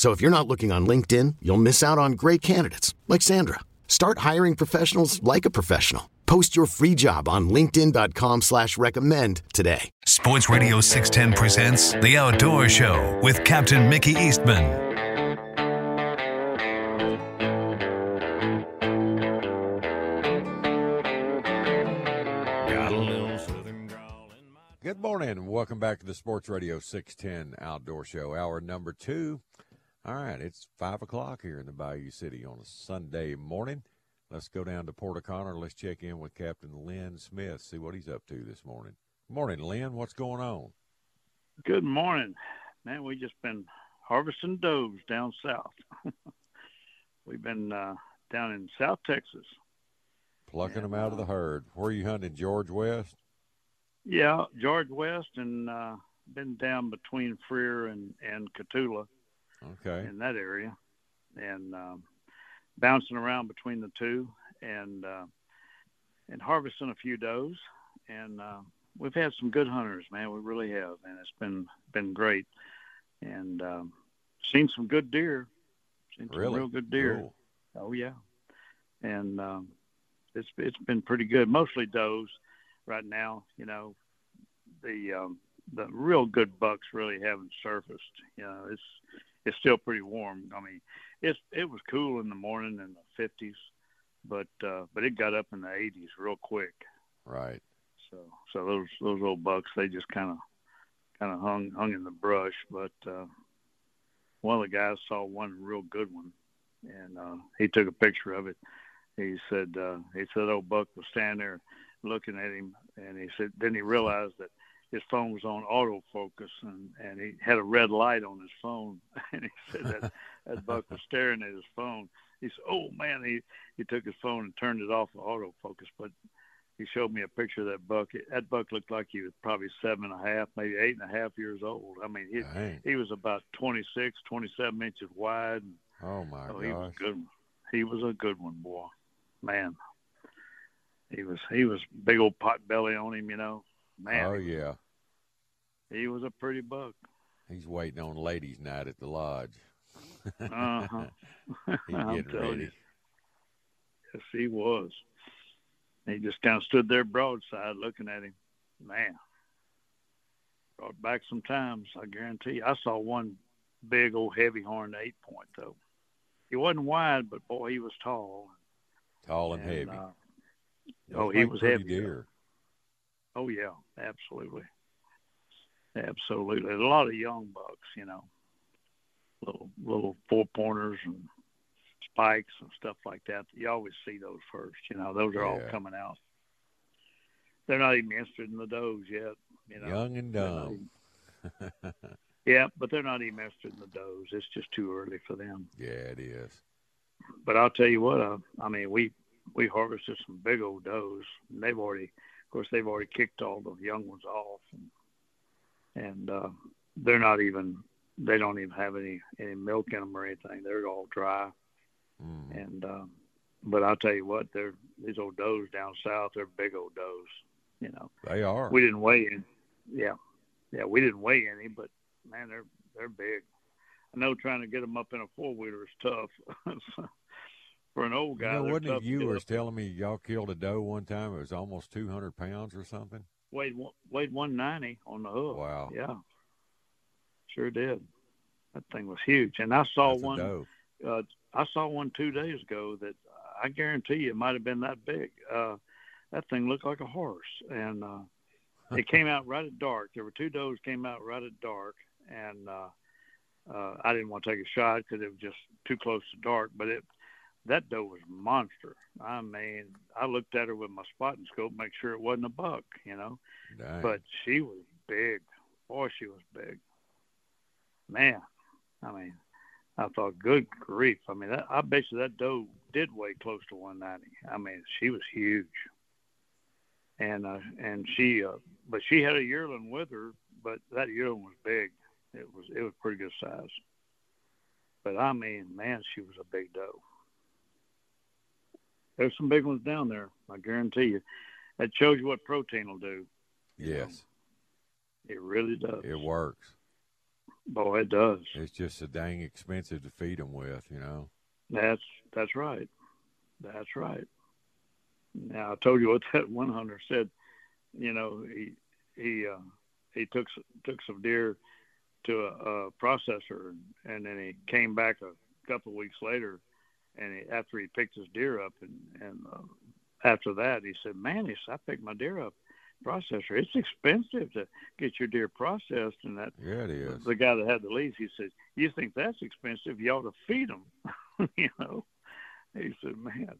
So if you're not looking on LinkedIn, you'll miss out on great candidates like Sandra. Start hiring professionals like a professional. Post your free job on LinkedIn.com slash recommend today. Sports Radio 610 presents The Outdoor Show with Captain Mickey Eastman. Good morning and welcome back to the Sports Radio 610 Outdoor Show, hour number two. All right, it's five o'clock here in the Bayou City on a Sunday morning. Let's go down to Port O'Connor. Let's check in with Captain Lynn Smith, see what he's up to this morning. Morning, Lynn. What's going on? Good morning, man. We just been harvesting does down south. We've been uh, down in South Texas, plucking and, them out of the herd. Where are you hunting, George West? Yeah, George West, and uh, been down between Freer and and Cotulla okay. in that area, and um, bouncing around between the two, and uh, and harvesting a few does, and uh, we've had some good hunters, man. We really have, and it's been been great, and um, seen some good deer, seen some really? real good deer. Cool. Oh yeah, and um, it's it's been pretty good. Mostly does right now. You know, the um, the real good bucks really haven't surfaced. You know, it's it's still pretty warm. I mean, it's it was cool in the morning in the 50s, but uh, but it got up in the 80s real quick. Right. So so those those old bucks they just kind of kind of hung hung in the brush. But uh, one of the guys saw one real good one, and uh, he took a picture of it. He said uh, he said old buck was standing there looking at him, and he said then he realized that his phone was on autofocus and, and he had a red light on his phone. And he said that that buck was staring at his phone. He said oh man he he took his phone and turned it off of autofocus but he showed me a picture of that buck. That buck looked like he was probably seven and a half maybe eight and a half years old. I mean he Dang. he was about 26 27 inches wide. And, oh my gosh he was a good one. he was a good one boy. Man. He was he was big old pot belly on him you know man. Oh yeah. He was a pretty buck. He's waiting on ladies' night at the lodge. uh huh. He's getting ready. You. Yes, he was. He just kind of stood there broadside looking at him. Man, brought back some times. I guarantee you. I saw one big old heavy horned eight point though. He wasn't wide, but boy, he was tall. Tall and, and heavy. Uh, oh, he was heavy. Deer. Oh yeah, absolutely, absolutely. There's a lot of young bucks, you know, little little four pointers and spikes and stuff like that. You always see those first. You know, those are all coming out. They're not even interested in the does yet. You know, Young and dumb. even- yeah, but they're not even interested in the does. It's just too early for them. yeah, it is. But I'll tell you what, uh, I mean, we we harvested some big old does, and they've already, of course, they've already kicked all the young ones off, and, and uh, they're not even, they don't even have any any milk in them or anything. They're all dry, Mm. and uh, but I'll tell you what, they're these old does down south. They're big old does, you know. They are. We didn't weigh in, yeah, yeah, we didn't weigh any, but man, they're they're big. I know trying to get them up in a four wheeler is tough. For an old you guy, know, they're wasn't it you was telling me y'all killed a doe one time? It was almost 200 pounds or something. weighed weighed 190 on the hook. Wow. Yeah, sure did. That thing was huge, and I saw That's one. Uh, I saw one two days ago that I guarantee you it might have been that big. Uh, that thing looked like a horse, and uh, it came out right at dark. There were two does came out right at dark, and uh, uh, I didn't want to take a shot because it was just too close to dark. But it that doe was a monster. I mean, I looked at her with my spotting scope, make sure it wasn't a buck, you know. But she was big. Boy, she was big. Man, I mean, I thought, good grief. I mean, that, I bet you that doe did weigh close to 190. I mean, she was huge. And uh, and she, uh, but she had a yearling with her, but that yearling was big. It was it was pretty good size. But I mean, man, she was a big doe. There's some big ones down there. I guarantee you. That shows you what protein will do. Yes. It really does. It works. Boy, it does. It's just so dang expensive to feed them with, you know. That's that's right. That's right. Now I told you what that one hunter said. You know, he he uh, he took took some deer to a, a processor, and, and then he came back a couple of weeks later, and he, after he picked his deer up, and and uh, after that he said, "Man, he said, I picked my deer up processor. It's expensive to get your deer processed." And that Yeah, it is. the guy that had the lease, he said, "You think that's expensive? You ought to feed them." you know, he said, "Man,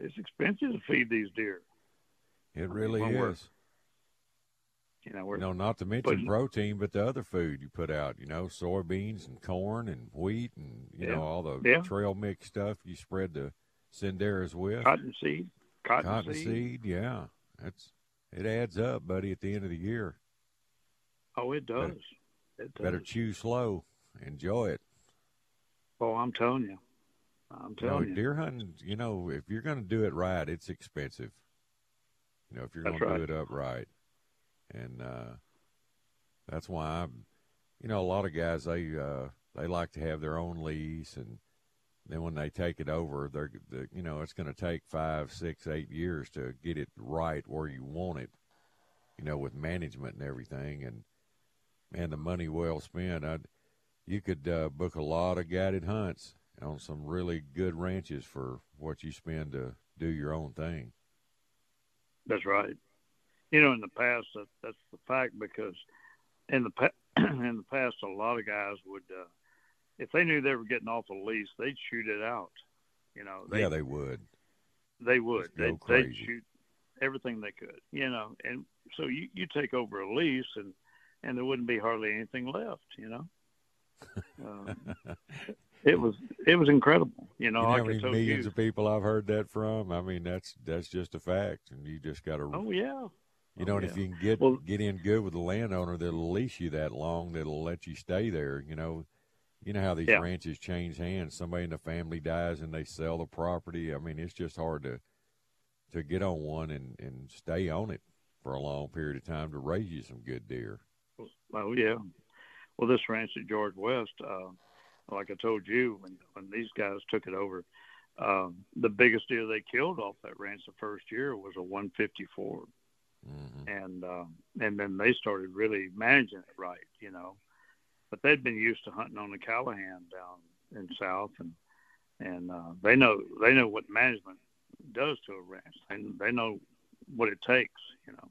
it's expensive to feed these deer." It really is. You know, You not to mention But- protein, but the other food you put out, you know, soybeans and corn and wheat and, you Yeah. know, all the Yeah. trail mix stuff you spread the senderos with. cottonseed, cotton, Cotton seed. seed, yeah. That's it adds up, buddy, at the end of the year. Oh, it does. It does. Better chew slow. Enjoy it. Oh, I'm telling you. I'm You know, telling you. deer hunting, you know, if you're going to do it right, it's expensive. You know, if you're going That's to right. do it up right. And uh, that's why I'm, you know, a lot of guys, they, uh, they like to have their own lease. And then when they take it over, they're, the, you know, it's going to take five, six, eight years to get it right where you want it, you know, with management and everything. And, man, the money well spent. I'd, you could uh, book a lot of guided hunts on some really good ranches for what you spend to do your own thing. That's right. You know, in the past, that, that's the fact because in the pa- in the past, a lot of guys would, uh, if they knew they were getting off a lease, they'd shoot it out. You know, they yeah, they would. they would. Go They'd, shoot everything they could. You know, and so you you take over a lease and and there wouldn't be hardly anything left. You know. Um, it was it was incredible. You know, you know how many millions you. of people I've heard that from? I mean, that's that's just a fact, and you just got to, Oh yeah. You know, oh, and if you can get Well- get in good with the landowner that'll lease you that long, that'll let you stay there. You know, you know how these Yeah. ranches change hands. Somebody in the family dies and they sell the property. I mean, it's just hard to to get on one and and stay on it for a long period of time to raise you some good deer. Oh yeah. Well, this ranch at George West, uh, like I told you, when when these guys took it over, um, the biggest deer they killed off that ranch the first year was a 154, hmm and um, and then they started really managing it right, you know. But they'd been used to hunting on the Callahan down in South, and and uh, they know they know what management does to a ranch. and they know what it takes, you know.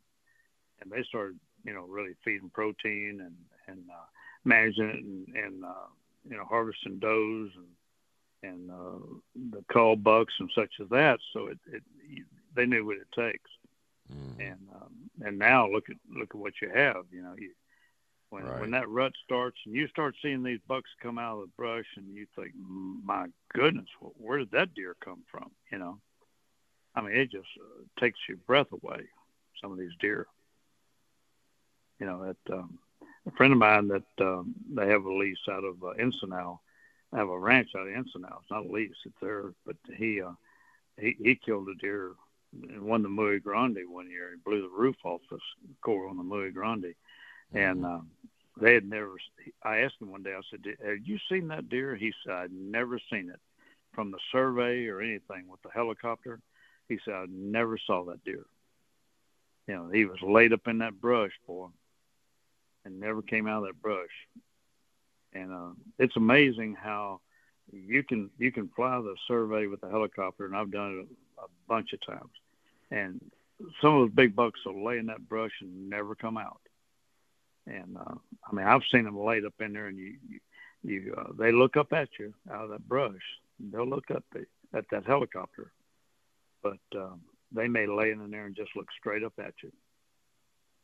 And they started, you know, really feeding protein and and uh, managing it and, and uh, you know harvesting does and and uh, the cull bucks and such as that. So it, it they knew what it takes. Hmm And um, and now look at look at what you have. You know, you when Right. when that rut starts and you start seeing these bucks come out of the brush and you think, my goodness, where did that deer come from? You know, I mean, it just uh, takes your breath away. Some of these deer. You know, that um, a friend of mine that um, they have a lease out of uh, Encinal. I have a ranch out of Encinal. It's not a lease; it's there. But he uh, he he killed a deer won the Muy Grande one year. He blew the roof off the core on the Muy Grande, and um, they had never. I asked him one day. I said, "Have you seen that deer?" He said, "I'd never seen it from the survey or anything with the helicopter." He said, "I never saw that deer." You know, he was laid up in that brush, boy, and never came out of that brush. And uh, it's amazing how you can you can fly the survey with the helicopter, and I've done it a, bunch of times. And some of those big bucks will lay in that brush and never come out. And uh, I mean, I've seen them laid up in there, and you you, you uh, they look up at you out of that brush. They'll look up at that helicopter, but um, they may lay in there and just look straight up at you.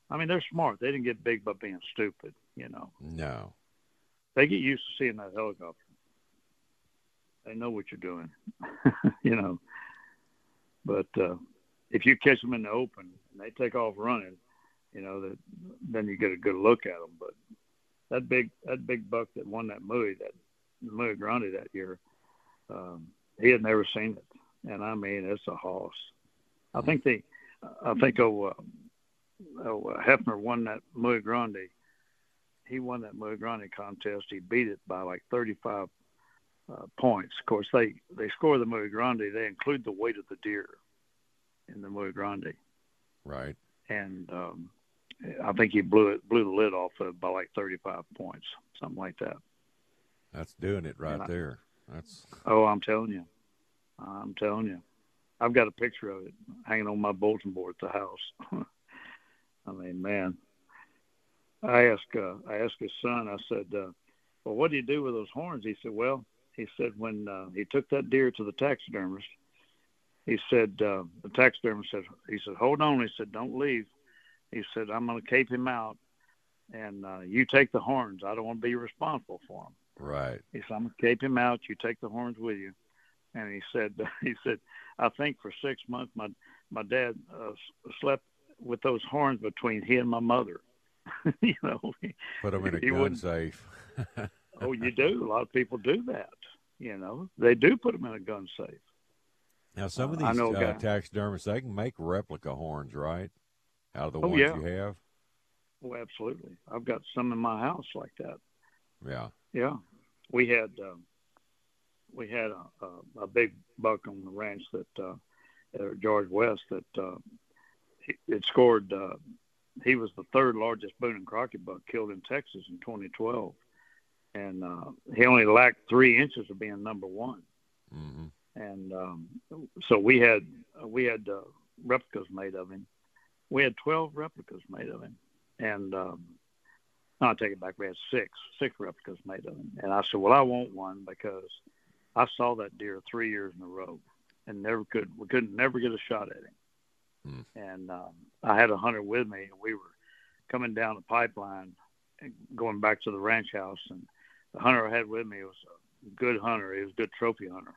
I mean, they're smart. They didn't get big by being stupid, you know. No. They get used to seeing that helicopter. They know what you're doing, you know. But uh, if you catch them in the open and they take off running, you know, that then you get a good look at them. But that big that big buck that won that Muy, that Muy Grande that year, um, he had never seen it, and I mean, it's a hoss. I think the I think oh, uh, oh Hefner won that Muy Grande. He won that Muy Grande contest. He beat it by like 35 uh, points. Of course, they they score the Muy Grande. They include the weight of the deer in the Muy Grande. Right. And um, I think he blew it blew the lid off of by like 35 points, something like that. That's doing it right there. That's. Oh, I'm telling you, I'm telling you, I've got a picture of it hanging on my bulletin board at the house. I mean, man, I asked uh, I asked his son. I said, uh, "Well, what do you do with those horns?" He said, "Well, he said when uh, he took that deer to the taxidermist, he said uh, the taxidermist said he said hold on. He said don't leave. He said I'm going to cape him out, and uh, you take the horns. I don't want to be responsible for him." Right. He said, "I'm gonna cape him out. You take the horns with you." And he said, "He said, I think for six months my my dad uh, slept with those horns between he and my mother. you know, put them in a gun safe. oh, you do. A lot of people do that. You know, they do put them in a gun safe. Now, some of uh, these uh, taxidermists they can make replica horns, right? Out of the oh, ones yeah. you have. Oh, absolutely. I've got some in my house like that. Yeah. Yeah, we had um, we had a, a, a big buck on the ranch that uh, George West that uh, it scored. Uh, he was the third largest Boone and Crockett buck killed in Texas in 2012, and uh, he only lacked three inches of being number one. Mm-hmm. And um, so we had we had uh, replicas made of him. We had 12 replicas made of him, and um, I take it back. We had six, six replicas made of him. And I said, well, I want one because I saw that deer three years in a row and never could, we couldn't never get a shot at him. Mm. And um, I had a hunter with me and we were coming down the pipeline and going back to the ranch house. And the hunter I had with me was a good hunter. He was a good trophy hunter.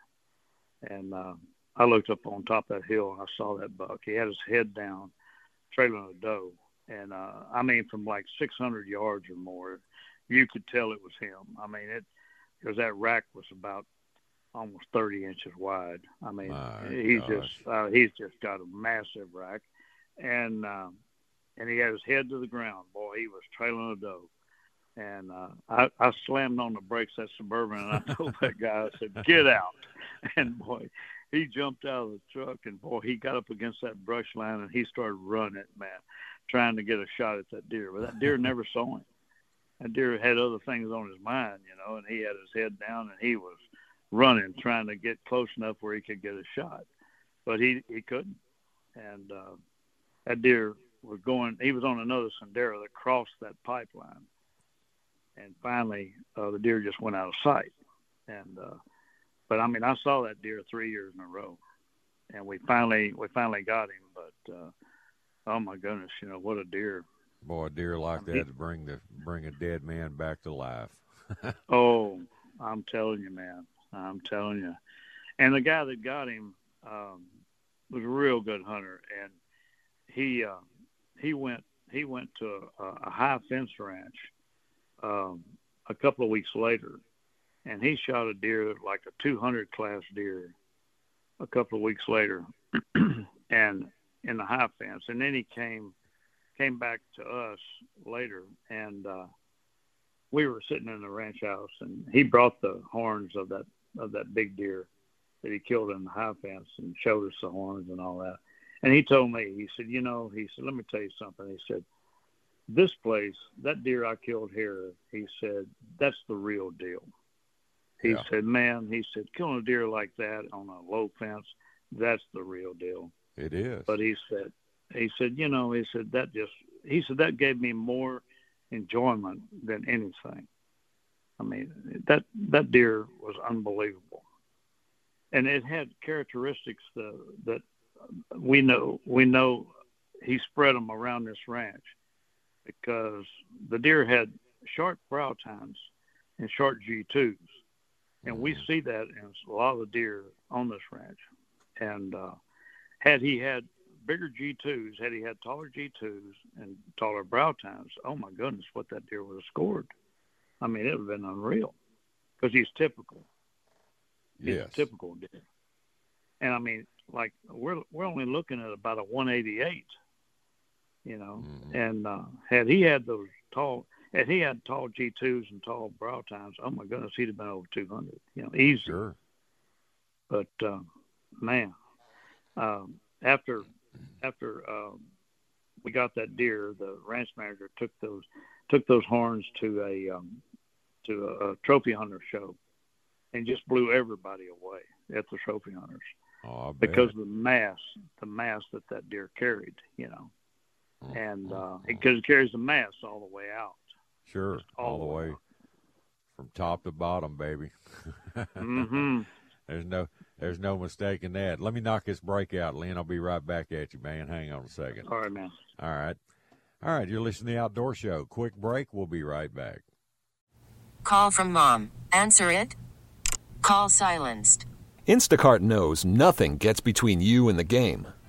And uh, I looked up on top of that hill and I saw that buck. He had his head down, trailing a doe and uh, I mean from like 600 yards or more, you could tell it was him. I mean it because that rack was about almost 30 inches wide. I mean My he's gosh. just uh, he's just got a massive rack, and um, and he had his head to the ground. Boy, he was trailing a doe. And uh, I, I slammed on the brakes at Suburban, and I told that guy, I said, "Get out!" And boy, he jumped out of the truck, and boy, he got up against that brush line, and he started running, man trying to get a shot at that deer. But that deer never saw him. That deer had other things on his mind, you know, and he had his head down and he was running, trying to get close enough where he could get a shot. But he he couldn't. And uh, that deer was going. He was on another sendero that crossed that pipeline. And finally, uh, the deer just went out of sight. And uh, but I mean, I saw that deer three years in a row, and we finally we finally got him. But uh, oh my goodness, you know what a deer! Boy, a deer like that to bring the bring a dead man back to life. oh, I'm telling you, man, I'm telling you. And the guy that got him um, was a real good hunter, and he uh, he went he went to a, a high fence ranch um, a couple of weeks later, and he shot a deer like a 200 class deer a couple of weeks later, and in the high fence, and then he came came back to us later, and uh, we were sitting in the ranch house, and he brought the horns of that of that big deer that he killed in the high fence, and showed us the horns and all that. And he told me, he said, you know, he said, let me tell you something. He said, this place, that deer I killed here, he said, that's the real deal. He Yeah. said, "Man," he said, "killing a deer like that on a low fence, that's the real deal." It is. But he said, he said, you know, he said that just, he said that gave me more enjoyment than anything. I mean, that that deer was unbelievable, and it had characteristics that, that we know we know he spread them around this ranch because the deer had short brow tines and short G2s, and we see that in a lot of the deer on this ranch. And uh, had he had bigger G2s, had he had taller G2s and taller brow tines, oh my goodness, what that deer would have scored. I mean, it would have been unreal because he's typical. He's yes. a typical deer. And I mean, like we're we're only looking at about a 188, you know. Mhm. And uh, had he had those tall, had he had tall G2s and tall brow tines, oh my goodness, he'd have been over 200, you know, easy. Sure. But uh, man, um, after after um, we got that deer, the ranch manager took those took those horns to a um, to a, a trophy hunter show, and just blew everybody away at the trophy hunters Oh, because of the mass, the mass that that deer carried, you know, and uh, because it carries the mass all the way out. sure, all the way from top to bottom, baby. hmm There's no there's no mistaking that. Let me knock this break out, Lynn. I'll be right back at you, man. Hang on a second. All right, man. All right. All right, you're listening to the Outdoor Show. Quick break. We'll be right back. Call from mom. Answer it. Call silenced. Instacart knows nothing gets between you and the game.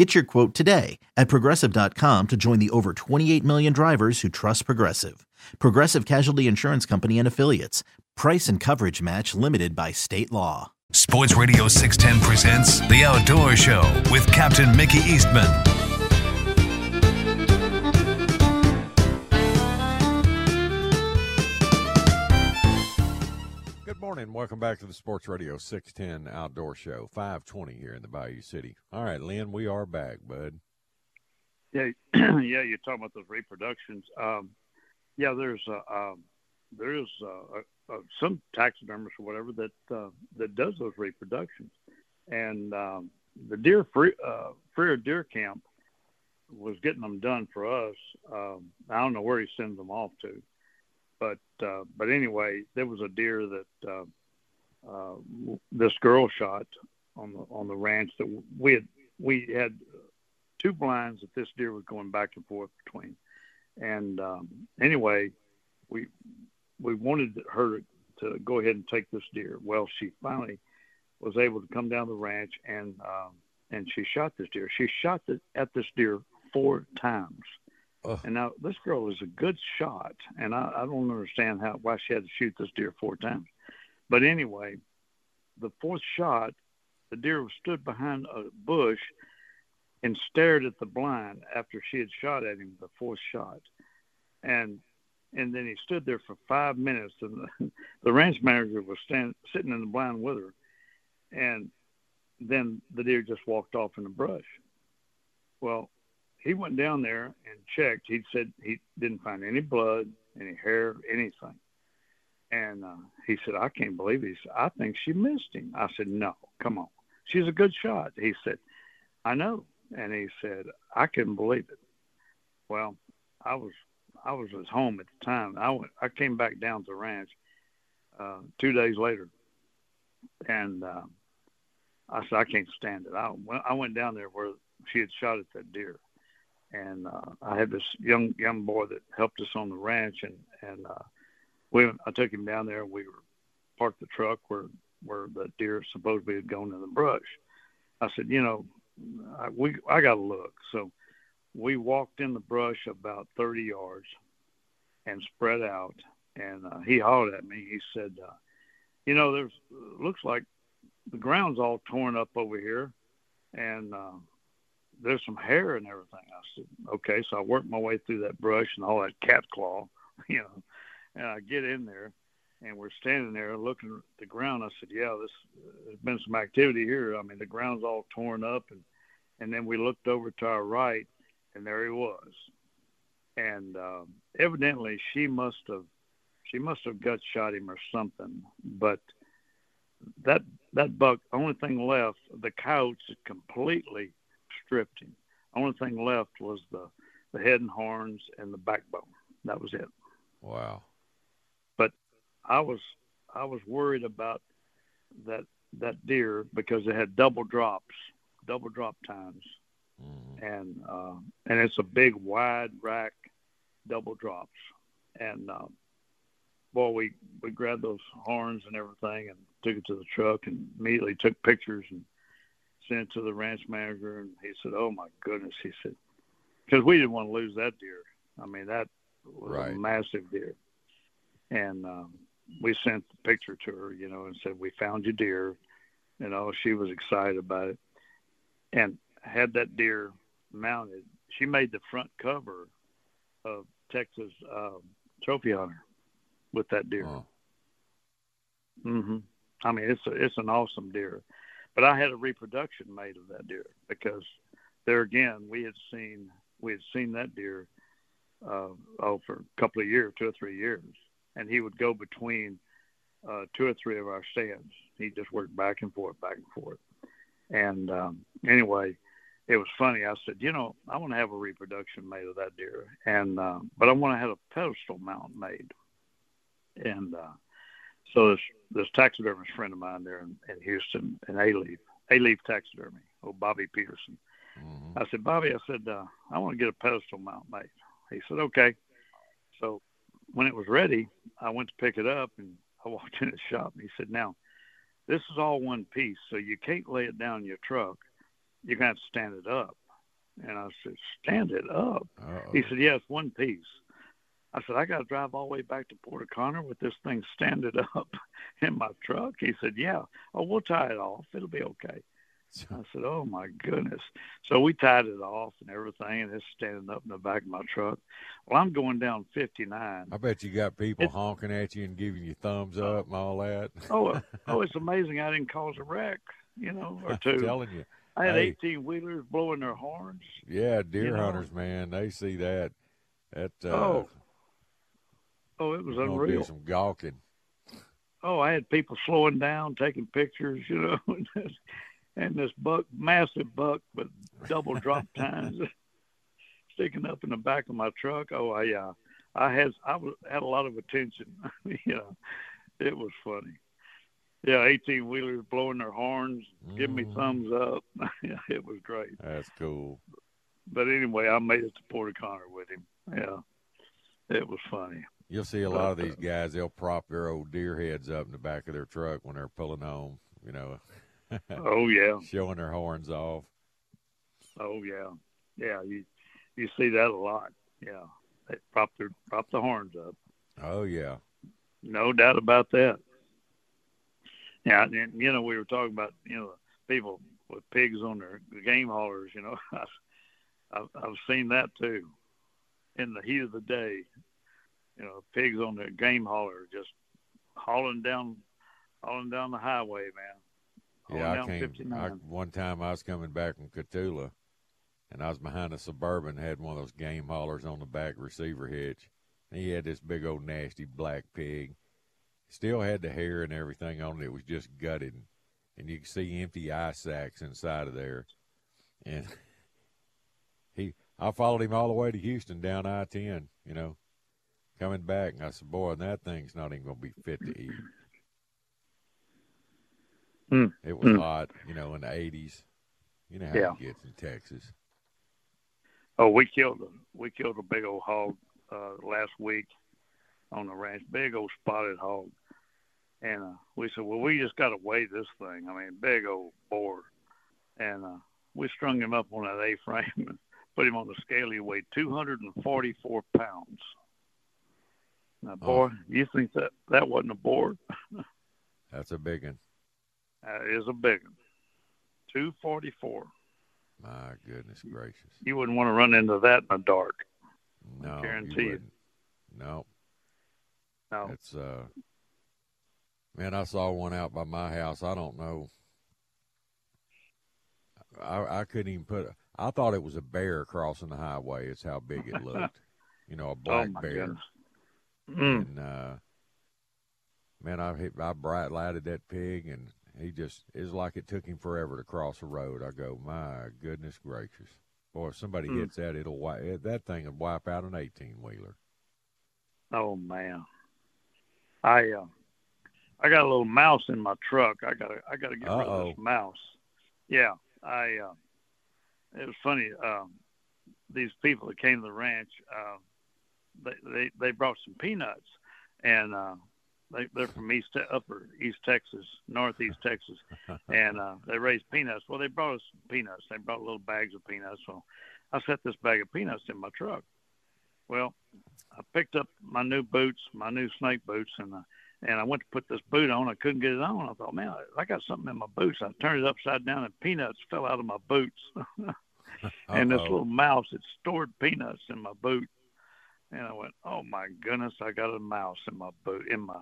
Get your quote today at progressive.com to join the over 28 million drivers who trust Progressive. Progressive Casualty Insurance Company and Affiliates. Price and coverage match limited by state law. Sports Radio 610 presents The Outdoor Show with Captain Mickey Eastman. Morning. Welcome back to the Sports Radio 610 Outdoor Show. 520 here in the Bayou City. All right, Lynn, we are back, bud. Yeah, yeah. You're talking about those reproductions. Um, yeah, there's uh, um, there is uh, uh, some taxidermist or whatever that uh, that does those reproductions, and um, the deer free uh, Freer Deer Camp was getting them done for us. Um, I don't know where he sends them off to, but uh, but anyway, there was a deer that uh, uh, this girl shot on the on the ranch that we had we had two blinds that this deer was going back and forth between. And um, anyway, we we wanted her to go ahead and take this deer. Well, she finally was able to come down the ranch and um, and she shot this deer. She shot the, at this deer four times. Ugh. And now this girl is a good shot, and I, I don't understand how why she had to shoot this deer four times. But anyway, the fourth shot, the deer stood behind a bush and stared at the blind after she had shot at him the fourth shot, and and then he stood there for five minutes, and the, the ranch manager was stand, sitting in the blind with her, and then the deer just walked off in the brush. Well, he went down there and checked. He said he didn't find any blood, any hair, anything. And uh, he said, I can't believe it. He said, I think she missed him. I said, No, come on. She's a good shot. He said, I know. And he said, I couldn't believe it. Well, I was I was at home at the time. I went I came back down to the ranch uh, two days later, and uh, I said I can't stand it. I went, I went down there where she had shot at that deer, and uh, I had this young young boy that helped us on the ranch, and and uh, we I took him down there. and We were parked the truck where where the deer supposedly had gone in the brush. I said, you know, I, we I got to look. So we walked in the brush about 30 yards and spread out. And uh, he hollered at me. He said, uh, you know, there's looks like the ground's all torn up over here, and uh, there's some hair and everything. I said, okay. So I worked my way through that brush and all that cat claw, you know, and I get in there and we're standing there looking at the ground. I said, yeah, this, there's been some activity here. I mean, the ground's all torn up and, and then we looked over to our right and there he was. And, um, evidently she must have, she must have gut shot him or something, but that, that buck, only thing left, the coyotes completely stripped him. Only thing left was the the head and horns and the backbone. That was it. Wow. But I was I was worried about that that deer because it had double drops, double drop tines, mm. and uh, and it's a big wide rack, double drops, and uh, boy, we we grabbed those horns and everything and took it to the truck and immediately took pictures and sent to the ranch manager, and he said, "Oh my goodness," he said, because we didn't want to lose that deer. I mean, that was right. a massive deer, and um, we sent the picture to her, you know, and said, "We found your deer." You know, she was excited about it, and had that deer mounted. She made the front cover of Texas um, Trophy Hunter with that deer. Oh. hmm I mean, it's a, it's an awesome deer. But I had a reproduction made of that deer because there again we had seen we had seen that deer uh, oh for a couple of years, two or three years, and he would go between uh, two or three of our stands. He just worked back and forth, back and forth. And um, anyway, it was funny. I said, you know, I want to have a reproduction made of that deer, and uh, but I want to have a pedestal mount made. And uh, so this this taxidermist friend of mine there in, in Houston, in A-Leaf, A-Leaf Taxidermy, oh Bobby Peterson. Mm-hmm. I said, Bobby, I said, uh, I want to get a pedestal mount made. He said, okay. So when it was ready, I went to pick it up and I walked in the shop and he said, now, this is all one piece, so you can't lay it down in your truck. You're going to have to stand it up. And I said, stand it up? Uh-oh. He said, yes, yeah, one piece. I said, I got to drive all the way back to Port O'Connor with this thing standing up in my truck. He said, Yeah. Oh, we'll tie it off. It'll be okay. I said, Oh my goodness. So we tied it off and everything, and it's standing up in the back of my truck. Well, I'm going down 59. I bet you got people it's, honking at you and giving you thumbs up and all that. oh, oh, it's amazing I didn't cause a wreck, you know, or two. I'm telling you. I had hey, 18 wheelers blowing their horns. Yeah, deer you know? hunters, man, they see that. That uh, oh, Oh, it was unreal. some gawking. Oh, I had people slowing down, taking pictures, you know, and this buck, massive buck with double drop tines sticking up in the back of my truck. Oh, I, yeah, I had I was, had a lot of attention. you know, it was funny. Yeah, eighteen wheelers blowing their horns, mm. giving me thumbs up. yeah, it was great. That's cool. But anyway, I made it to Port O'Connor with him. Yeah, it was funny. You'll see a lot of these guys. They'll prop their old deer heads up in the back of their truck when they're pulling home. You know. oh yeah. Showing their horns off. Oh yeah, yeah. You you see that a lot. Yeah, they prop their prop the horns up. Oh yeah. No doubt about that. Yeah, and you know we were talking about you know people with pigs on their game haulers. You know, I've I've seen that too. In the heat of the day, you know, pigs on the game hauler just hauling down, hauling down the highway, man. yeah, I came. I, one time I was coming back from Cotulla, and I was behind a suburban. Had one of those game haulers on the back receiver hitch. And he had this big old nasty black pig, Still had the hair and everything on it. It was just gutted, and you could see empty eye sacs inside of there. And he, I followed him all the way to Houston down I ten. You know, coming back, and I said, "Boy, that thing's not even gonna be fit to eat." Mm. It was Mm. hot, you know, in the eighties. You know how Yeah. it gets in Texas. Oh, we killed a we killed a big old hog uh, last week on the ranch, big old spotted hog, and uh, we said, well, we just got to weigh this thing. I mean, big old boar, and uh, we strung him up on that A-frame and put him on the scale. He weighed 244 pounds. Now, boy, you think that that wasn't a boar? That's a big one. That is a big one. 244. My goodness gracious. You wouldn't want to run into that in the dark. No, guarantee you. No, No. it's uh, man, I saw one out by my house. I don't know. I I couldn't even put. I thought it was a bear crossing the highway. It's how big it looked. you know, a black oh bear. goodness. Mm. And uh, man, I hit, I bright lighted that pig, and he just it's like it took him forever to cross the road. I go, my goodness gracious, boy! If somebody Mm. hits that, it'll wipe that thing would wipe out an eighteen wheeler. Oh man, I uh, I got a little mouse in my truck. I gotta I gotta get rid of this mouse. Yeah, I. Uh, it was funny. Um, these people that came to the ranch, uh, they, they they brought some peanuts, and uh, they they're from east upper East Texas, northeast Texas, and uh, they raised peanuts. Well, they brought us some peanuts. They brought little bags of peanuts. So I set this bag of peanuts in my truck. Well, I picked up my new boots, my new snake boots, and uh, and I went to put this boot on. I couldn't get it on. I thought, man, I got something in my boots. I turned it upside down, and peanuts fell out of my boots. and this little mouse had stored peanuts in my boot. And I went, oh my goodness, I got a mouse in my boot in my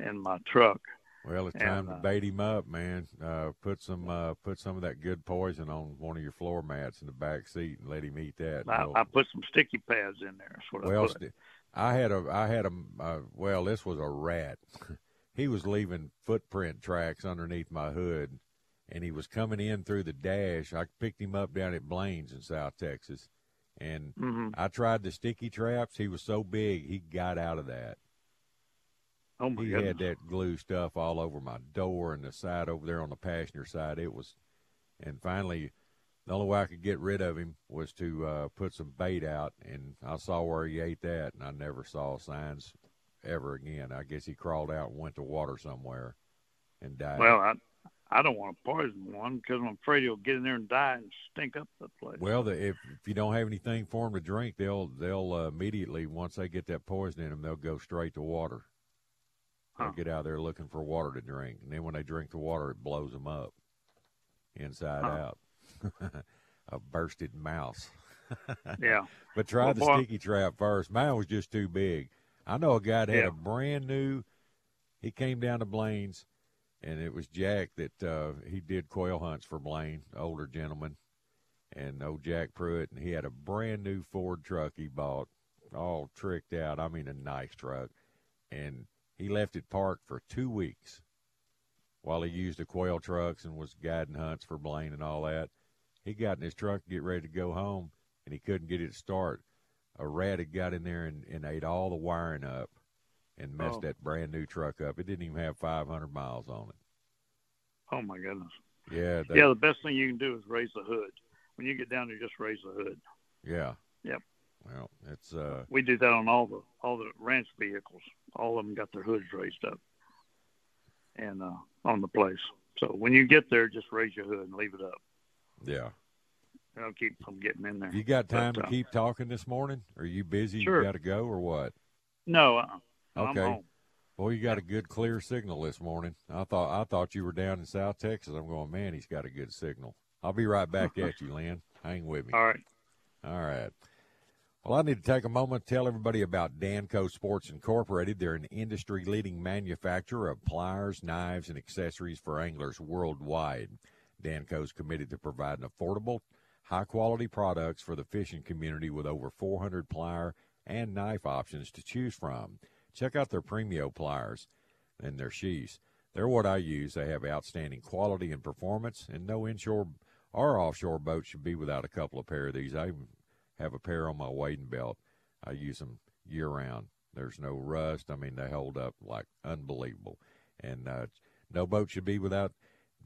in my truck. Well, it's And, time to uh, bait him up, man. Uh, put some uh, put some of that good poison on one of your floor mats in the back seat and let him eat that. I, I put some sticky pads in there. Well, I. I had a I had a uh, well, this was a rat. he was leaving footprint tracks underneath my hood, and he was coming in through the dash. I picked him up down at Blaine's in South Texas, and Mhm. I tried the sticky traps. He was so big, he got out of that. Oh my he goodness. had that glue stuff all over my door and the side over there on the passenger side. It was, and finally, the only way I could get rid of him was to uh, put some bait out, and I saw where he ate that, and I never saw signs ever again. I guess he crawled out and went to water somewhere and died. Well, I I don't want to poison one because I'm afraid he'll get in there and die and stink up the place. Well, the, if if you don't have anything for them to drink, they'll they'll uh, immediately once they get that poison in them, they'll go straight to water. They'll Huh. get out there looking for water to drink, and then when they drink the water, it blows them up, inside Huh. out. A bursted mouse. yeah. But try Well, the boy- sticky trap first. Mine was just too big. I know a guy that had a brand new. He came down to Blaine's, and it was Jack that uh, he did quail hunts for Blaine, older gentleman, and old Jack Pruitt, and he had a brand new Ford truck he bought, all tricked out. I mean, a nice truck, and he left it parked for two weeks while he used the quail trucks and was guiding hunts for Blaine and all that. He got in his truck to get ready to go home, and he couldn't get it to start. A rat had got in there and, and ate all the wiring up and messed Oh. that brand new truck up. It didn't even have 500 miles on it. Oh my goodness. Yeah, they, yeah, the best thing you can do is raise the hood. When you get down there, just raise the hood. yeah. Yep. Well, it's uh, We do that on all the all the ranch vehicles. All of them got their hoods raised up, and uh, on the place. So when you get there, just raise your hood and leave it up. yeah. That'll keep from getting in there. You got time But, to uh, keep talking this morning? Are you busy? Sure. You got to go or what? No, uh, I'm Okay. home. Well, you got a good clear signal this morning. I thought I thought you were down in South Texas. I'm going, man, he's got a good signal. I'll be right back at you, Lynn. Hang with me. All right. All right. Well, I need to take a moment to tell everybody about Danco Sports Incorporated. They're an industry leading manufacturer of pliers, knives, and accessories for anglers worldwide. Danco's committed to providing affordable, high quality products for the fishing community with over 400 plier and knife options to choose from. Check out their Premio pliers. than their sheaths. They're what I use. They have outstanding quality and performance, and no inshore or offshore boat should be without a couple of pair of these. I have a pair on my wading belt. I use them year round. There's no rust. I mean, they hold up like unbelievable. And uh, no boat should be without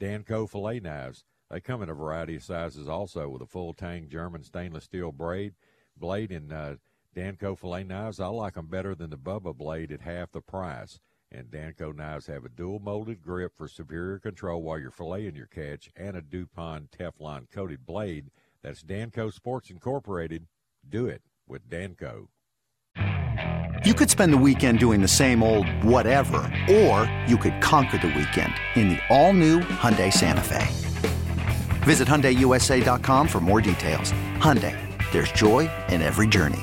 Danco fillet knives. They come in a variety of sizes also with a full tang German stainless steel braid blade and uh, Danco fillet knives. I like them better than the Bubba blade at half the price. And Danco knives have a dual molded grip for superior control while you're filleting your catch and a DuPont Teflon coated blade. That's Danco Sports Incorporated. Do it with Danco. You could spend the weekend doing the same old whatever, or you could conquer the weekend in the all-new Hyundai Santa Fe. Visit HyundaiUSA.com for more details. Hyundai, there's joy in every journey.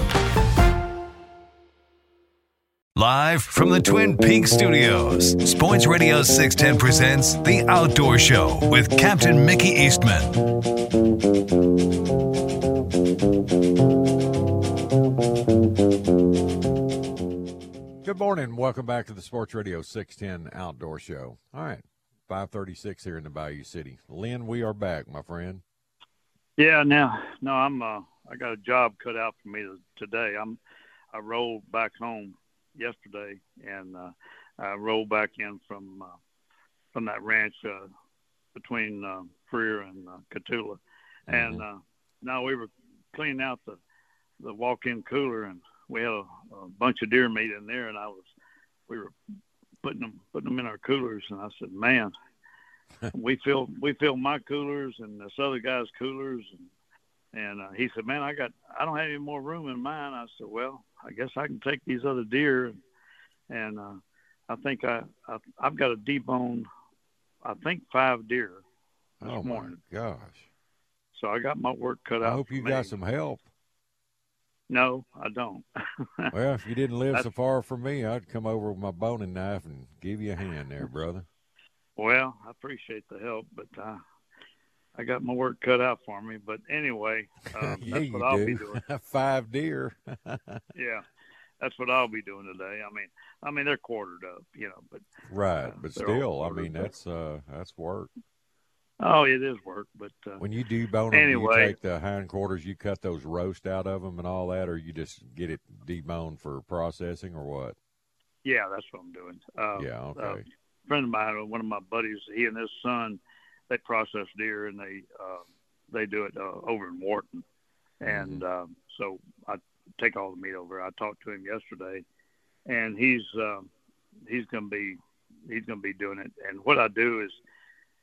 Live from the Twin Peaks studios, Sports Radio 610 presents The Outdoor Show with Captain Mickey Eastman. Good morning. Welcome back to the Sports Radio 610 Outdoor Show. All right, 536 here in the Bayou City. Lynn, we are back, my friend. Yeah, now, no, I'm, uh, I got a job cut out for me today. I'm, I rolled back home yesterday, and uh, I rolled back in from uh, from that ranch uh, between uh, Freer and uh, Cotulla, mm-hmm. and uh, now we were cleaning out the the walk-in cooler, and we had a, a bunch of deer meat in there, and I was we were putting them putting them in our coolers, and I said, man. we fill we fill my coolers and this other guy's coolers and and uh, he said, "Man, I got I don't have any more room in mine." I said, "Well, I guess I can take these other deer, and, uh, I think I, I I've got a debone, I think five deer this oh morning. my gosh! So I got my work cut I out. I hope you got some help. No, I don't. well, if you didn't live That's... so far from me, I'd come over with my boning knife and give you a hand there, brother. Well, I appreciate the help, but uh, I got my work cut out for me. But anyway, um, yeah, that's what I'll do. be doing. Five deer. yeah, that's what I'll be doing today. I mean, I mean they're quartered up, you know, but right, uh, but still, I mean that's uh that's work. Oh, it is work, but uh, when you debone them, anyway, you take the hindquarters, you cut those roast out of them and all that, or you just get it deboned for processing, or what? Yeah, that's what I'm doing. Uh, yeah, okay. A friend of mine, one of my buddies, he and his son they process deer and they uh, they do it uh, over in Wharton, and Mm-hmm. uh, so I take all the meat over. I talked to him yesterday, and he's uh, he's going to be he's going to be doing it. And what I do is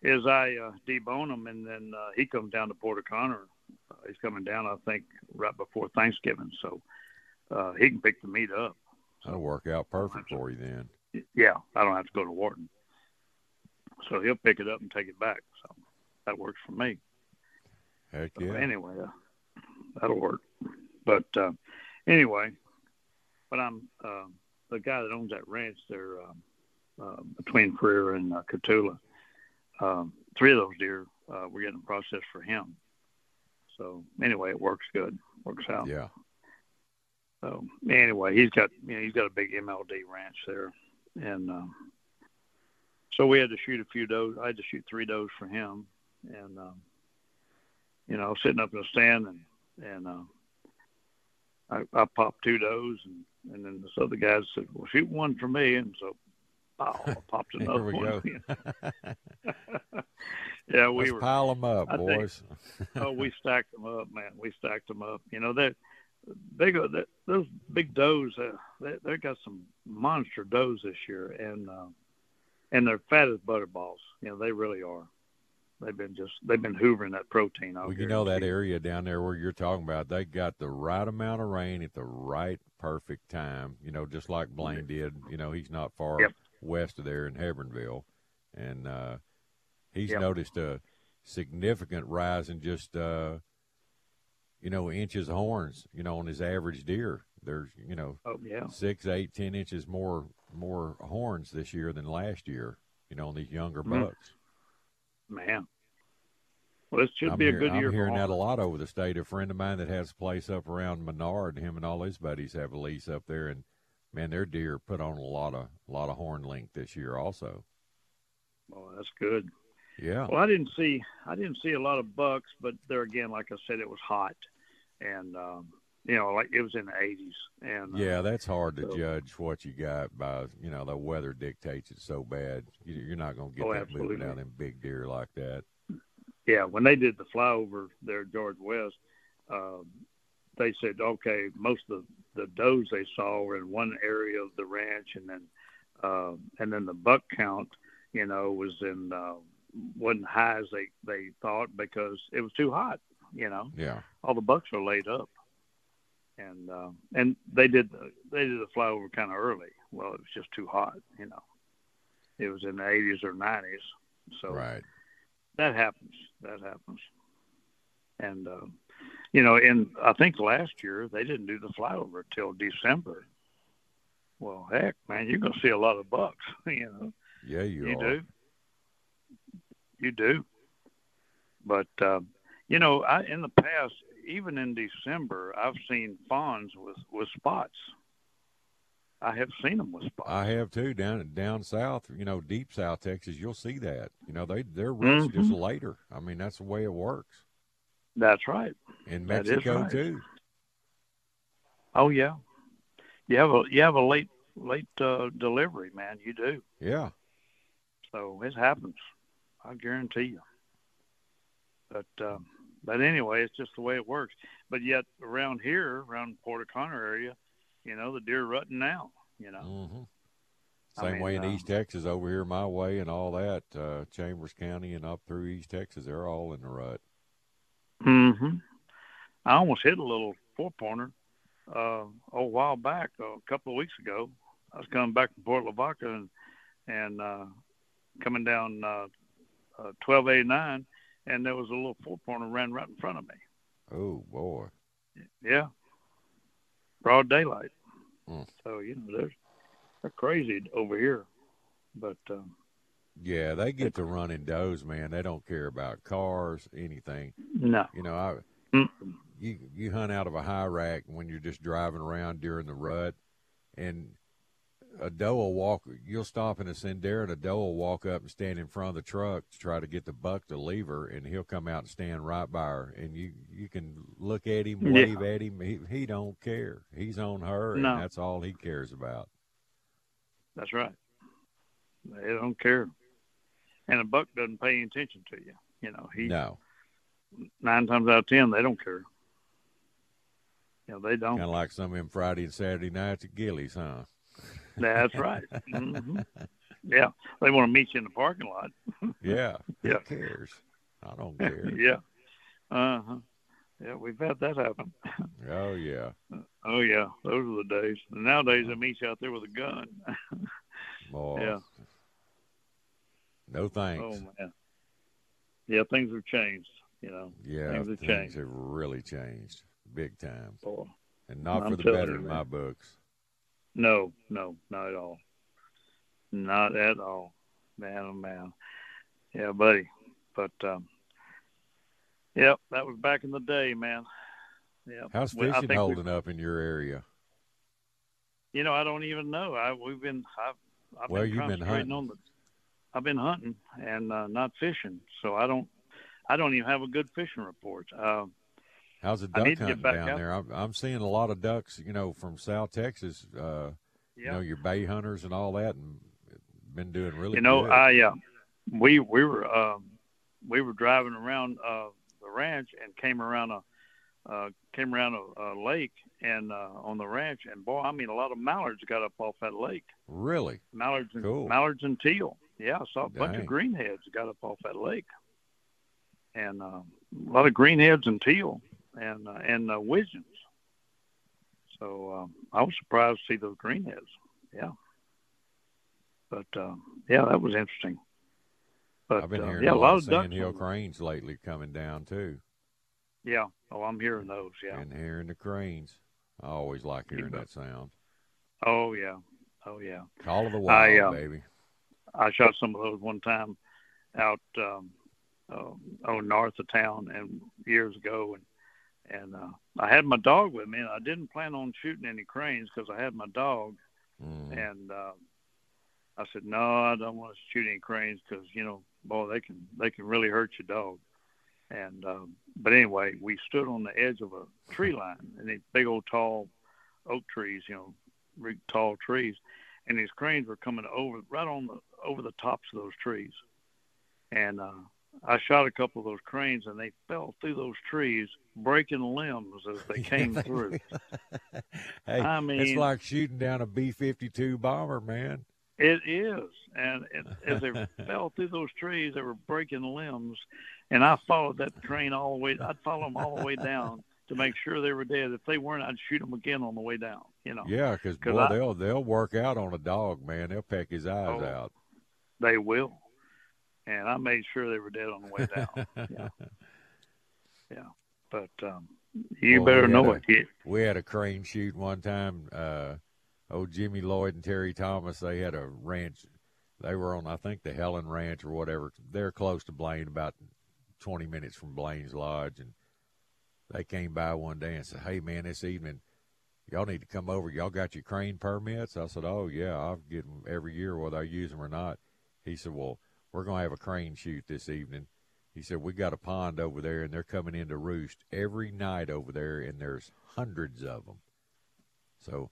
is I uh, debone them, and then uh, he comes down to Port O'Connor. Uh, he's coming down, I think, right before Thanksgiving, so uh, he can pick the meat up. That'll work out perfect for you then. Yeah, I don't have to go to Wharton. So he'll pick it up and take it back. So that works for me. Heck so yeah. anyway, uh, that'll work. But uh, anyway, but I'm uh, the guy that owns that ranch there uh, uh, between Freer and uh, Cotulla. Um, three of those deer uh, we're getting processed for him. So anyway, it works good. Works out. Yeah. So anyway, he's got you know he's got a big MLD ranch there, and um, so we had to shoot a few does. I had to shoot three does for him, and um, you know, sitting up in a stand, and and uh, I, I popped two does, and and then this other guy said, "Well, shoot one for me," and so oh, popped Here another we one. go. yeah, we Let's were pile 'em up, I think- boys. oh, we stacked them up, man. We stacked them up. You know they they go that those big does. Uh, they they got some monster does this year, and uh, and they're fat as butterballs. You know they really are. They've been just they've been hoovering that protein Well, you know that area down there where you're talking about, they got the right amount of rain at the right perfect time. You know, just like Blaine did. You know, he's not far Yep. west of there in Hebbronville, and uh, he's Yep. noticed a significant rise in just uh, you know inches of horns. You know, on his average deer, there's you know Oh yeah. six, eight, ten inches more more horns this year than last year. You know, on these younger Mhm. bucks. Man. Well, this should I'm, be a hear- good I'm year. hearing for that a lot over the state. A friend of mine that has a place up around Menard, him and all his buddies have a lease up there, and man, their deer put on a lot of a lot of horn length this year also. Oh, that's good. Yeah, Well, I didn't see I didn't see a lot of bucks, but there again, like I said, it was hot, and um, you know, like it was in the 80s, and uh, yeah, that's hard to so- judge what you got by you know the weather dictates it so bad. You, you're not going to get Oh, that moving absolutely. out them big deer like that. yeah, when they did the flyover there, at George West, um, they said, okay, most of the, the does they saw were in one area of the ranch, and then uh, and then the buck count, you know, was in uh, wasn't high as they they thought because it was too hot. You know, Yeah, all the bucks are laid up, and uh, and they did the, they did the flyover kind of early. Well, it was just too hot. You know, it was in the 80s or 90s, so right. that happens. That happens. And uh, you know, in I think last year they didn't do the flyover till December. Well, heck, man, you're gonna see a lot of bucks. You know, Yeah, you, you are. do. You do. But um, you know, I in the past, even in December, I've seen fawns with with spots. I have seen them with spots. I have too down down south. You know, deep South Texas, you'll see that. You know, they they're rich just Mhm. later. I mean, that's the way it works. That's right. In Mexico right. too. Oh yeah. You have a you have a late late uh, delivery, man. You do. Yeah. So it happens. I guarantee you. But um, but anyway, it's just the way it works. But yet around here, around Port O'Connor area, you know, the deer rutting now. You know. hmm I Same mean, way in um, East Texas over here my way and all that. Uh, Chambers County and up through East Texas, they're all in the rut. Mm-hmm. I almost hit a little four pointer uh, a while back, a couple of weeks ago. I was coming back from Port Lavaca and and uh, coming down uh, uh, 1289, and there was a little four pointer ran right in front of me. Oh boy. Yeah, broad daylight. Mm. So you know, they're they're crazy over here, but um, Yeah, they get to running does, man. They don't care about cars, anything. no. You know, I Mm. you you hunt out of a high rack when you're just driving around during the rut, and a doe will walk. You'll stop in a sendero, and a doe will walk up and stand in front of the truck to try to get the buck to leave her, and he'll come out and stand right by her, and you you can look at him, Yeah. wave at him. He he don't care. He's on her, and that's all he cares about. That's right. They don't care, and a buck doesn't pay any attention to you. You know, he No, nine times out of ten they don't care. You know, they don't. kind of like some of them Friday and Saturday nights at Gilley's, huh? That's right. hmm Yeah, they want to meet you in the parking lot. Yeah. Yeah. Who cares? I don't care. yeah. Uh huh. Yeah, we've had that happen. Oh yeah. Oh yeah, those are the days. And nowadays they meet you out there with a gun. Boy. yeah. No thanks. Oh man. Yeah, things have changed. You know. yeah, things have things changed. have really changed big time, Boy. and not I'm for the better you, in my books. No, no, not at all. Not at all. Man, oh man. Yeah, buddy. But um Yep, that was back in the day, man. Yeah. How's fishing we- holding up in your area? You know, I don't even know. I we've been I've I've Well, been you've been hunting. on the I've been hunting and uh, not fishing, so I don't I don't even have a good fishing report. Uh, How's the duck need to get hunting down out. there? I'm, I'm seeing a lot of ducks, you know, from South Texas. Uh, You Yeah. know, your bay hunters and all that, and been doing really. You know, good. I uh, we we were um, we were driving around uh, the ranch and came around a uh, came around a, a lake and uh, on the ranch, and boy, I mean, a lot of mallards got up off that lake. Really? Mallards and Cool. mallards and teal. Yeah, I saw a bunch of greenheads got up off that lake, and uh, a lot of greenheads and teal and uh, and uh. So um, I was surprised to see those greenheads. Yeah, but um, yeah, that was interesting. But I've been uh, hearing yeah, a lot of sandhill cranes lately coming down too, Yeah. Oh, I'm hearing those. Yeah. and hearing the cranes. I always like hearing that sound. Oh yeah. Oh yeah. Call of the I, wild, uh, baby. I shot some of those one time out um, uh, oh north of town and years ago and and uh, I had my dog with me and I didn't plan on shooting any cranes because I had my dog. Mhm. and uh, I said no I don't want to shoot any cranes because you know boy they can they can really hurt your dog. And um, but anyway we stood on the edge of a tree line and these big old tall oak trees you know big tall trees. And these cranes were coming over right on the over the tops of those trees. And uh I shot a couple of those cranes and they fell through those trees breaking limbs as they came through hey, I it's like shooting down a B fifty two bomber, man. It is, and it, as they fell through those trees, they were breaking limbs, and I followed that train all the way. I'd follow them all the way down to make sure they were dead. If they weren't, I'd shoot them again on the way down. You know, Yeah, because boy, I- they'll they'll work out on a dog, man. They'll peck his eyes Oh. out. they will, and I made sure they were dead on the way down. yeah, yeah, but um, you Well, better know had it. a- We had a crane shoot one time. Uh, old Jimmy Lloyd and Terry Thomas, they had a ranch. They were on, I think, the Helen Ranch or whatever. They're close to Blaine, about 20 minutes from Blaine's Lodge. And they came by one day and said, Hey, man, this evening, y'all need to come over. Y'all got your crane permits? I said, Oh, yeah, I'll get them every year, whether I use them or not. He said, Well, we're going to have a crane shoot this evening. He said, We got a pond over there, and they're coming in to roost every night over there, and there's hundreds of them. So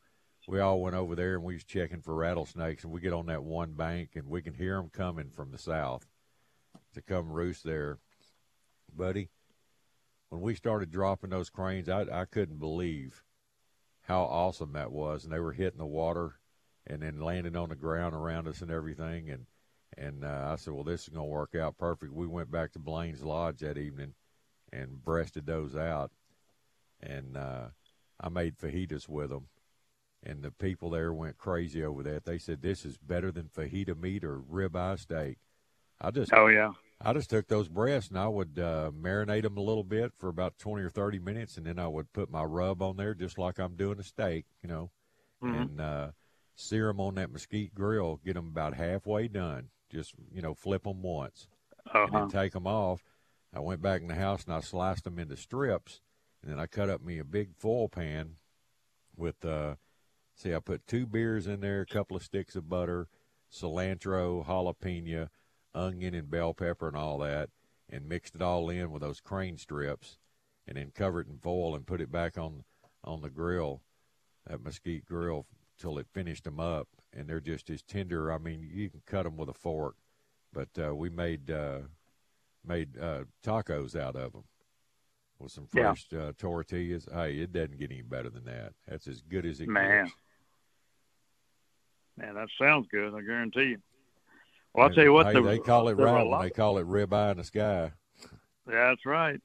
we all went over there, and we was checking for rattlesnakes, and we get on that one bank, and we can hear them coming from the south to come roost there. Buddy, when we started dropping those cranes, I, I couldn't believe how awesome that was. And they were hitting the water and then landing on the ground around us and everything. And and uh, I said, well, this is going to work out perfect. We went back to Blaine's Lodge that evening and breasted those out. And uh, I made fajitas with them. And the people there went crazy over that. They said, this is better than fajita meat or ribeye steak. I just oh yeah, I just took those breasts and I would uh, marinate them a little bit for about 20 or 30 minutes, and then I would put my rub on there just like I'm doing a steak, you know, Mhm. and uh, sear them on that mesquite grill, get them about halfway done. Just, you know, flip them once and uh-huh. then take them off. I went back in the house and I sliced them into strips, and then I cut up me a big foil pan with, uh, see, I put two beers in there, a couple of sticks of butter, cilantro, jalapeno, onion, and bell pepper, and all that, and mixed it all in with those crane strips, and then cover it in foil and put it back on on the grill, that mesquite grill, till it finished them up, and they're just as tender. I mean, you can cut them with a fork, but uh, we made uh, made uh, tacos out of them with some Yeah. fresh uh, tortillas. Hey, it doesn't get any better than that. That's as good as it Man. gets. Man, that sounds good. I guarantee you. Well, I'll tell you what. Hey, there they call it right they call it ribeye in the sky. That's right.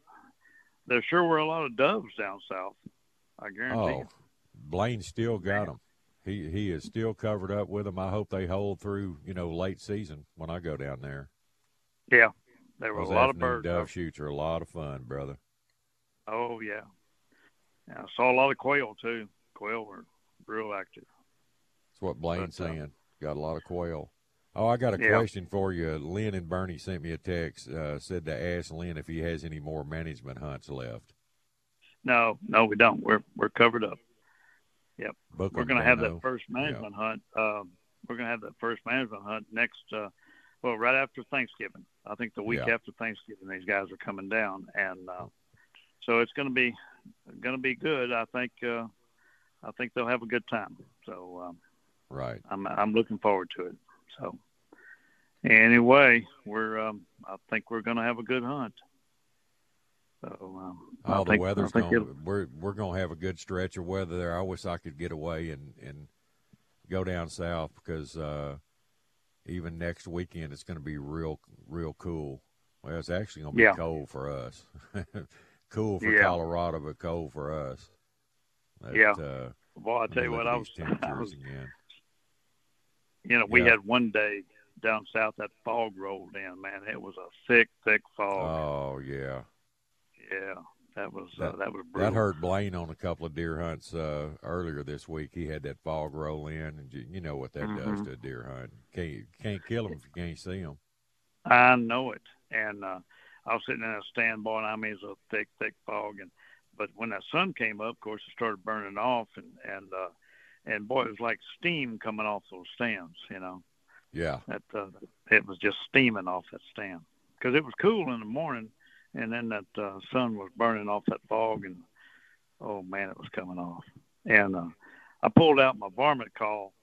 There sure were a lot of doves down south. I guarantee Oh, you. Blaine still got them. He he is still covered up with them. I hope they hold through you know late season when I go down there. Yeah, there were a lot of birds. dove shoots are a lot of fun, brother. Oh yeah. yeah. I saw a lot of quail too. Quail were real active. That's what Blaine's But, uh, saying. Got a lot of quail. Oh, I got a Yeah. question for you. Lynn and Bernie sent me a text. Uh, said to ask Lynn if he has any more management hunts left. No, no, we don't. We're we're covered up. Yep. Book we're going to have that first management hunt. Um, we're going to have that first management hunt next. Uh, well, right after Thanksgiving. I think the week Yeah. after Thanksgiving, these guys are coming down, and uh, so it's going to be going to be good. I think. Uh, I think they'll have a good time. So um, Right. I'm I'm looking forward to it. So anyway, we're um, I think we're going to have a good hunt. So um, I the think, weather's I going. We're we're going to have a good stretch of weather there. I wish I could get away and and go down south because uh, even next weekend it's going to be real real cool. Well, it's actually going to be Yeah. cold for us. cool for Yeah. Colorado, but cold for us. That, Yeah. Uh, Boy, I tell you what, I was, I was again. you know, we Yeah. had one day down south that fog rolled in. Man, it was a thick, thick fog. Oh yeah. Yeah, that was uh, That, that was that brutal. hurt Blaine on a couple of deer hunts uh, earlier this week. He had that fog roll in, and you, you know what that does Mhm. to a deer hunt. Can't can't kill him if you can't see him. I know it, and uh, I was sitting in a stand by, and I mean, it was a thick, thick fog, and but when that sun came up, of course, it started burning off, and and uh, and boy, it was like steam coming off those stands, you know. Yeah. That uh, it was just steaming off that stand because it was cool in the morning, and then that uh, sun was burning off that fog, and oh man, it was coming off. And uh, I pulled out my varmint call,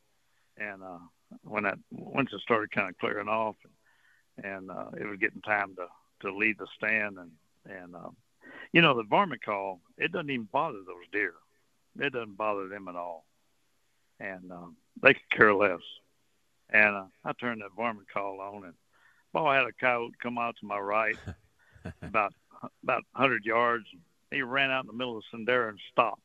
and uh, when that once it started kind of clearing off, and, and uh, it was getting time to to leave the stand, and and uh, you know the varmint call, it doesn't even bother those deer. It doesn't bother them at all, and um, they could care less. And uh, I turned that varmint call on, and boy, I had a coyote come out to my right, about about 100 yards. He ran out in the middle of the Sendero and stopped,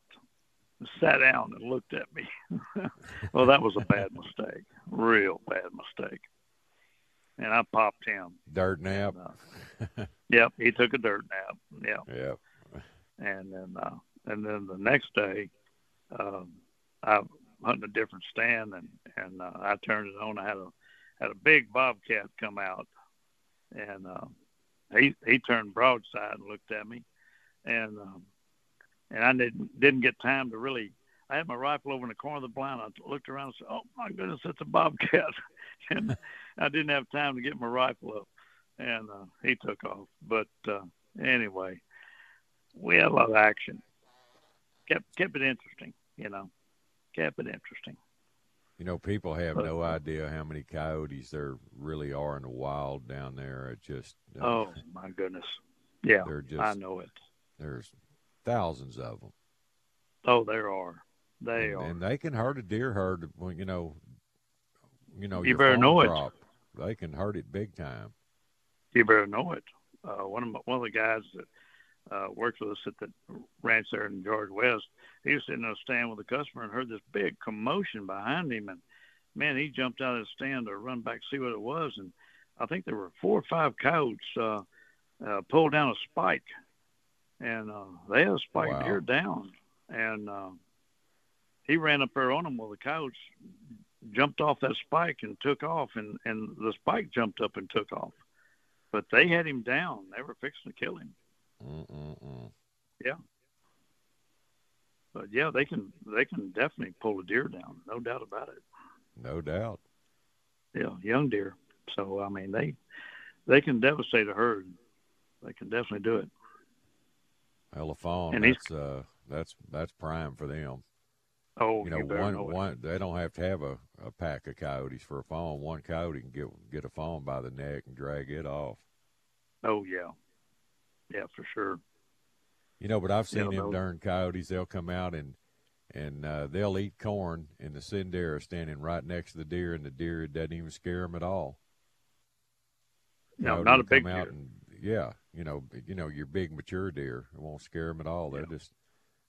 and sat down and looked at me. well, that was a bad mistake, real bad mistake. And I popped him. Dirt nap. Yep, he took a dirt nap. Yeah Yep. and then uh, and then the next day, um, I hunting a different stand, and and uh, I turned it on. I had a had a big bobcat come out, and uh, he he turned broadside and looked at me, and um, and I didn't didn't get time to really. I had my rifle over in the corner of the blind. I looked around and said, "Oh my goodness, that's a bobcat," and I didn't have time to get my rifle up, and uh, he took off. But uh, anyway, we had a lot of action. Kept kept it interesting, you know. Kept it interesting. You know, people have no idea how many coyotes there really are in the wild down there. It just uh, Oh my goodness. Yeah, they're just I know it. There's thousands of them. Oh, there are. They and, are. and they can hurt a deer herd. When you know, you know, You better know it. They can hurt it big time. You better know it. Uh, one of my, one of the guys that uh, works with us at the ranch there in George West, he was sitting on a stand with a customer and heard this big commotion behind him, and man, he jumped out of his stand to run back to see what it was, and I think there were four or five coyotes uh, uh, pulled down a spike, and uh, they had a spike Wow. deer down, and uh, he ran up there on them. Well, the coyotes jumped off that spike and took off, and and the spike jumped up and took off but they had him down. They were fixing to kill him. Mm-mm-mm. Yeah. But yeah, they can they can definitely pull a deer down, no doubt about it. No doubt. Yeah, young deer. So I mean, they they can devastate a herd. They can definitely do it. Hell, a fawn. And That's uh, that's that's prime for them. Oh, you know, better one know one they don't have to have a, a pack of coyotes for a fawn. One coyote can get get a fawn by the neck and drag it off. Oh yeah, yeah for sure. You know, but I've seen them those- darn coyotes. They'll come out and and uh, they'll eat corn, and the Sendero standing right next to the deer, and the deer it doesn't even scare them at all. No, Coyote not a big deer. And, yeah, you know, you know your big mature deer. It won't scare them at all. They'll just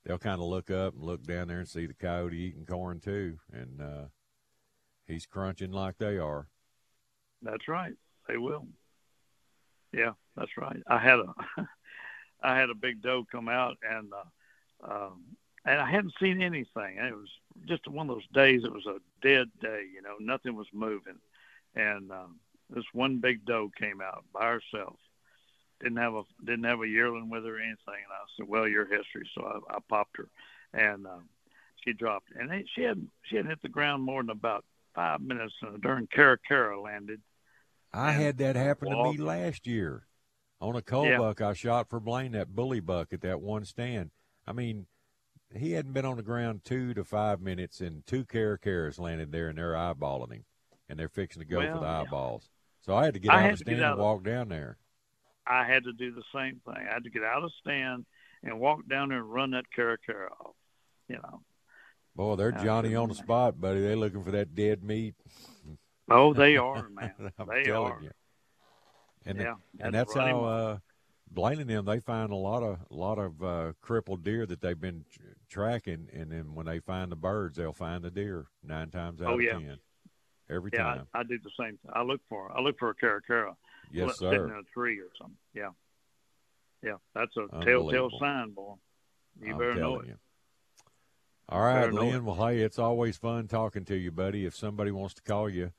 they'll kind of look up and look down there and see the coyote eating corn too, and uh, he's crunching like they are. That's right. They will. Yeah, that's right. I had a I had a big doe come out and uh, um, and I hadn't seen anything. It was just one of those days. It was a dead day. You know, nothing was moving, and um, this one big doe came out by herself. Didn't have a didn't have a yearling with her or anything. And I said, "Well, your history." So I, I popped her, and um, she dropped. And it, she hadn't she hadn't hit the ground more than about five minutes, and a darn caracara landed. I had that happen to me last year on a coal Yeah. buck. I shot for Blaine that bully buck at that one stand. I mean, he hadn't been on the ground two to five minutes, and two caracaras landed there, and they're eyeballing him, and they're fixing to go for Well, the yeah. eyeballs. So I had to get I out of the stand and of- walk down there. I had to do the same thing. I had to get out of stand and walk down there and run that Caracara off. You know. Boy, they're Johnny on the spot, buddy. They're looking for that dead meat. Oh, they are, man. They telling are. you. And Yeah, and had that's how uh, Blaine and them they find a lot of a lot of uh, crippled deer that they've been tr- tracking, and then when they find the birds, they'll find the deer nine times out Oh, of yeah. ten, every yeah, time. I, I do the same thing. I look for I look for a Caracara. Yes, sir. Sitting in a tree or something. Yeah. Yeah, that's a telltale sign, boy. You I'm better know it. you. All right, Lynn. Well, hey, it's always fun talking to you, buddy. If somebody wants to call you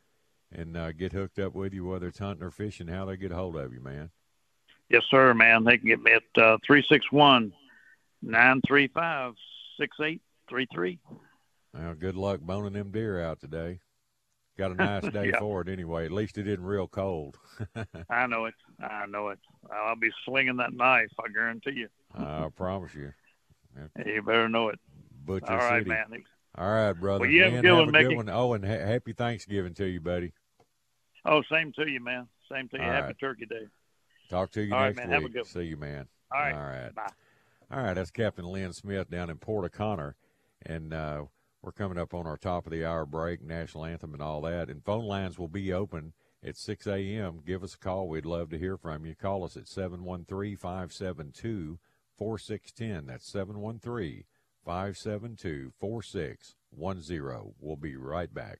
and uh, get hooked up with you, whether it's hunting or fishing, how they get a hold of you, man? Yes, sir, man. They can get me at uh, three six one nine three five six eight three three. Well, good luck boning them deer out today. Got a nice day Yeah. for it anyway. At least it isn't real cold. I know it. I know it. I'll be slinging that knife. I guarantee you. I promise you. You better know it. Butcher All right, City. man. All right, brother. Well, you have a Man, good have one, a good one. Oh, and ha- happy Thanksgiving to you, buddy. Oh, same to you, man. Same to you. All Happy right. Turkey Day. Talk to you All right, next man. week. Have a good. See you, man. All right. All right. Bye. All right, that's Captain Lynn Smith down in Port O'Connor, and uh, we're coming up on our top of the hour break, national anthem, and all that. And phone lines will be open at 6 a.m. Give us a call. We'd love to hear from you. Call us at 713 572 4610. That's 713 572 4610. We'll be right back.